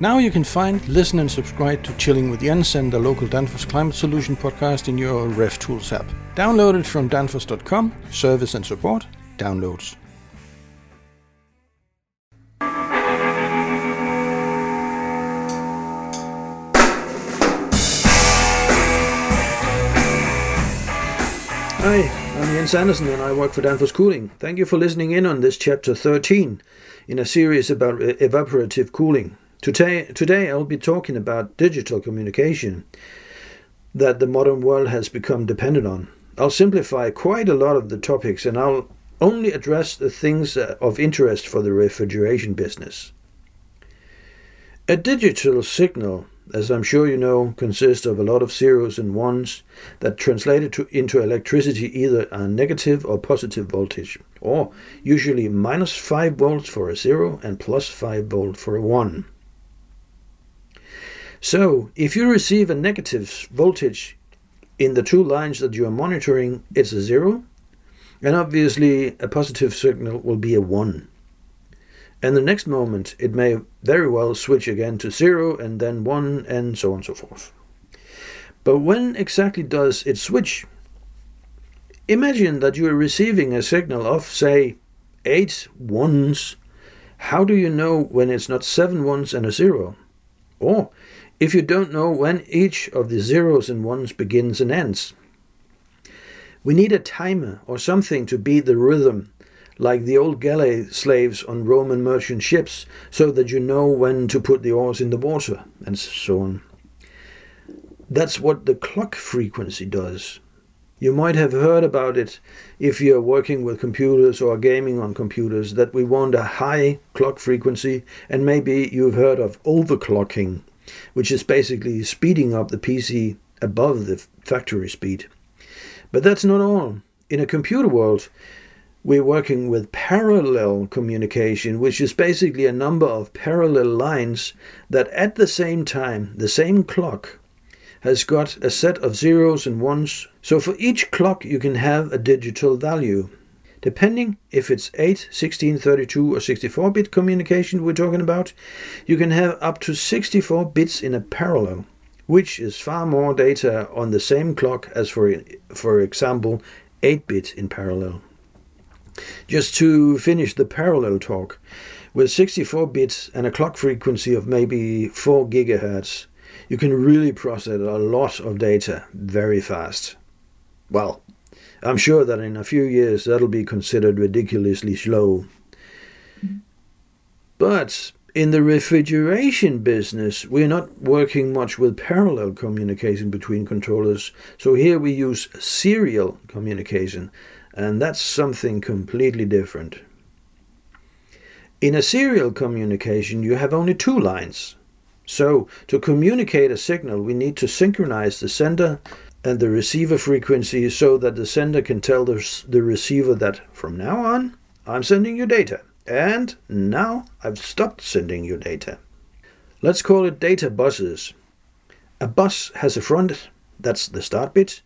Now you can find, listen, and subscribe to Chilling with Jens and the local Danfoss Climate Solution podcast in your RefTools app. Download it from danfoss.com, service and support, downloads. Hi, I'm Jens Andersen and I work for Danfoss Cooling. Thank you for listening in on this chapter 13 in a series about evaporative cooling. Today, today I'll be talking about digital communication that the modern world has become dependent on. I'll simplify quite a lot of the topics and I'll only address the things uh, of interest for the refrigeration business. A digital signal as I'm sure you know, consists of a lot of zeros and ones that translated to, into electricity either a negative or positive voltage, or usually minus 5 volts for a zero and plus 5 volts for a 1. So, if you receive a negative voltage in the two lines that you are monitoring, it's a 0, and obviously a positive signal will be a 1 and the next moment it may very well switch again to zero and then one and so on and so forth. But when exactly does it switch? Imagine that you are receiving a signal of, say, eight ones. How do you know when it's not seven ones and a zero? Or if you don't know when each of the zeros and ones begins and ends? We need a timer or something to beat the rhythm like the old galley slaves on Roman merchant ships, so that you know when to put the oars in the water, and so on. That's what the clock frequency does. You might have heard about it if you're working with computers or gaming on computers that we want a high clock frequency, and maybe you've heard of overclocking, which is basically speeding up the PC above the factory speed. But that's not all. In a computer world, we're working with parallel communication, which is basically a number of parallel lines that at the same time, the same clock, has got a set of zeros and ones. So for each clock, you can have a digital value. Depending if it's 8, 16, 32, or 64 bit communication we're talking about, you can have up to 64 bits in a parallel, which is far more data on the same clock as, for, for example, 8 bit in parallel. Just to finish the parallel talk, with 64 bits and a clock frequency of maybe 4 gigahertz, you can really process a lot of data very fast. Well, I'm sure that in a few years that'll be considered ridiculously slow. But in the refrigeration business, we're not working much with parallel communication between controllers, so here we use serial communication, and that's something completely different. In a serial communication, you have only two lines. So, to communicate a signal, we need to synchronize the sender and the receiver frequency so that the sender can tell the, the receiver that from now on, I'm sending you data, and now I've stopped sending you data. Let's call it data buses. A bus has a front, that's the start bit,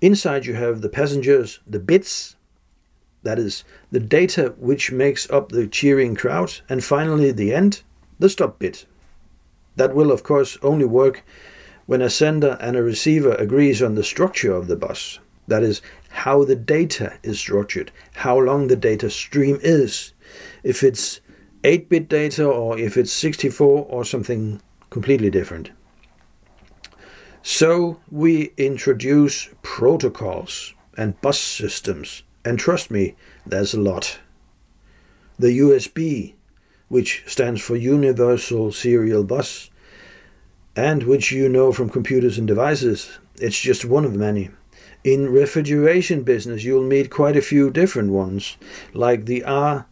Inside you have the passengers, the bits, that is, the data which makes up the cheering crowd, and finally the end, the stop bit. That will, of course, only work when a sender and a receiver agrees on the structure of the bus. That is, how the data is structured, how long the data stream is, if it's 8 bit data or if it's 64 or something completely different. So we introduce protocols and bus systems, and trust me, there's a lot. The USB, which stands for Universal Serial Bus, and which you know from computers and devices, it's just one of many. In refrigeration business, you'll meet quite a few different ones, like the R,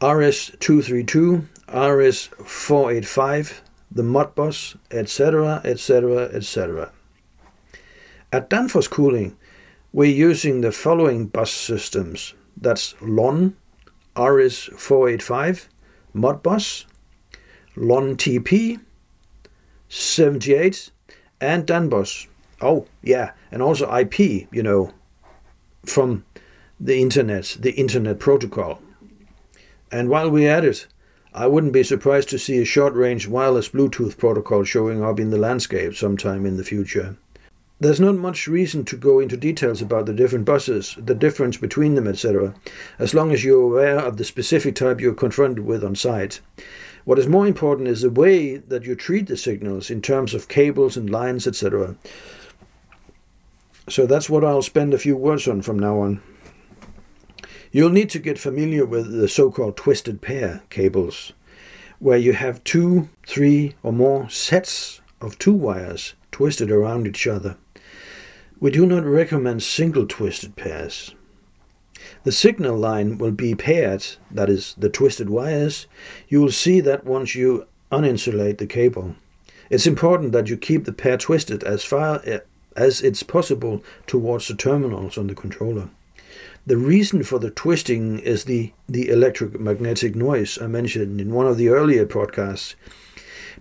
RS232, RS485, the Modbus, etc., etc., etc. At Danfoss Cooling, we're using the following bus systems. That's LON, RS485, Modbus, LON TP, 78, and Danbus. Oh, yeah, and also IP, you know, from the internet, the internet protocol. And while we're at it, I wouldn't be surprised to see a short range wireless Bluetooth protocol showing up in the landscape sometime in the future. There's not much reason to go into details about the different buses, the difference between them, etc., as long as you're aware of the specific type you're confronted with on site. What is more important is the way that you treat the signals in terms of cables and lines, etc. So that's what I'll spend a few words on from now on. You'll need to get familiar with the so called twisted pair cables, where you have two, three, or more sets of two wires twisted around each other. We do not recommend single twisted pairs. The signal line will be paired, that is, the twisted wires. You will see that once you uninsulate the cable. It's important that you keep the pair twisted as far eh, as it's possible towards the terminals on the controller. The reason for the twisting is the, the electromagnetic noise I mentioned in one of the earlier podcasts.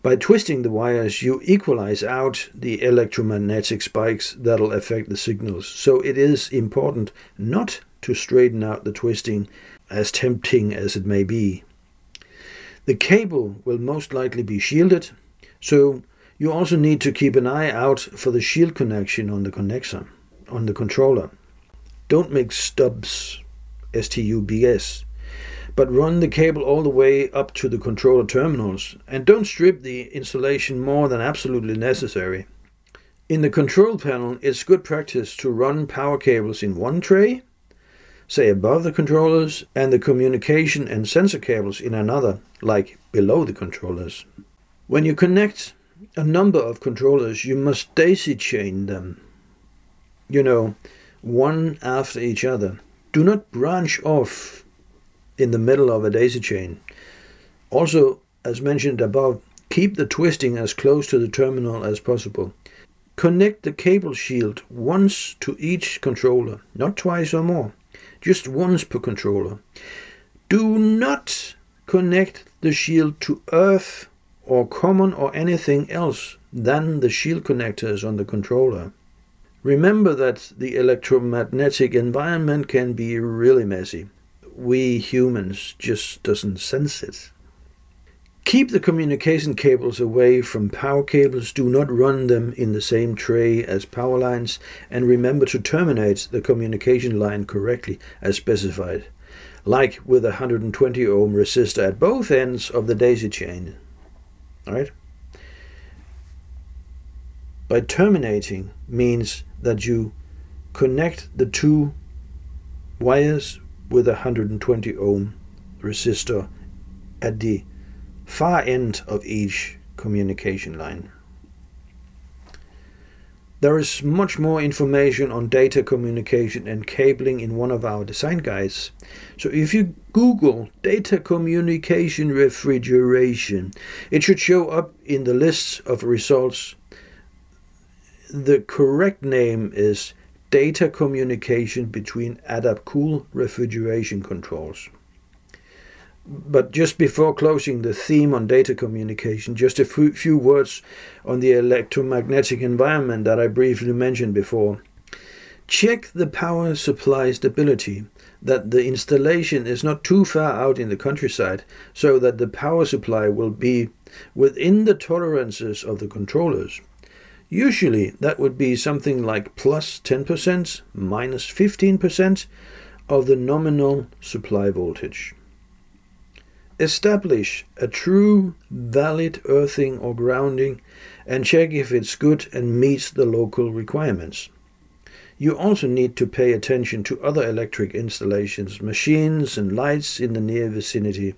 By twisting the wires, you equalize out the electromagnetic spikes that'll affect the signals. So it is important not to straighten out the twisting, as tempting as it may be. The cable will most likely be shielded, so you also need to keep an eye out for the shield connection on the connector, on the controller. Don't make stubs, S-T-U-B-S, but run the cable all the way up to the controller terminals and don't strip the insulation more than absolutely necessary. In the control panel, it's good practice to run power cables in one tray, say above the controllers, and the communication and sensor cables in another, like below the controllers. When you connect a number of controllers, you must daisy chain them. You know, one after each other. Do not branch off in the middle of a daisy chain. Also, as mentioned above, keep the twisting as close to the terminal as possible. Connect the cable shield once to each controller, not twice or more, just once per controller. Do not connect the shield to earth or common or anything else than the shield connectors on the controller. Remember that the electromagnetic environment can be really messy we humans just doesn't sense it. Keep the communication cables away from power cables. Do not run them in the same tray as power lines. And remember to terminate the communication line correctly as specified, like with a 120 ohm resistor at both ends of the daisy chain. Alright? By terminating means that you connect the two wires with a 120 ohm resistor at the far end of each communication line. There is much more information on data communication and cabling in one of our design guides. So if you Google data communication refrigeration, it should show up in the list of results. The correct name is data communication between ADAP-KOOL refrigeration controls. But just before closing the theme on data communication, just a few few words on the electromagnetic environment that I briefly mentioned before. Check the power supply stability, that the installation is not too far out in the countryside, so that the power supply will be within the tolerances of the controllers. Usually that would be something like plus 10%, minus 15% of the nominal supply voltage. Establish a true valid earthing or grounding and check if it's good and meets the local requirements. You also need to pay attention to other electric installations, machines, and lights in the near vicinity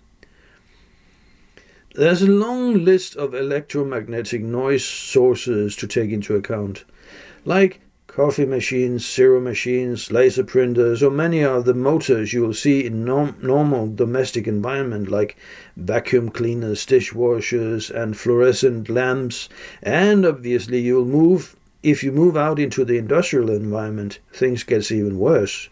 there's a long list of electromagnetic noise sources to take into account, like coffee machines, zero machines, laser printers, or many of the motors you will see in norm- normal domestic environment, like vacuum cleaners, dishwashers, and fluorescent lamps. And obviously, you'll move if you move out into the industrial environment, things gets even worse.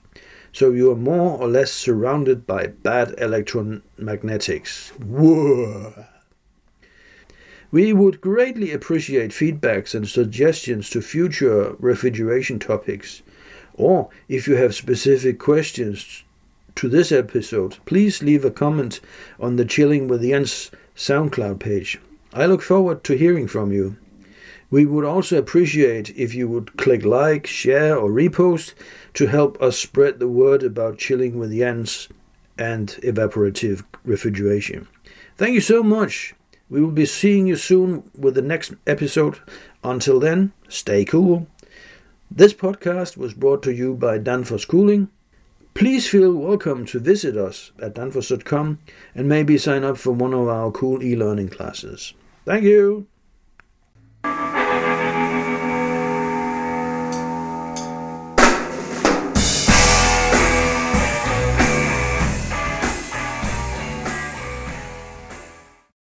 So you are more or less surrounded by bad electromagnetics. Whoa. We would greatly appreciate feedbacks and suggestions to future refrigeration topics, or if you have specific questions to this episode, please leave a comment on the Chilling with Jens SoundCloud page. I look forward to hearing from you. We would also appreciate if you would click like, share, or repost to help us spread the word about chilling with Jens and evaporative refrigeration. Thank you so much. We will be seeing you soon with the next episode. Until then, stay cool. This podcast was brought to you by Danfoss Cooling. Please feel welcome to visit us at danfoss.com and maybe sign up for one of our cool e learning classes. Thank you.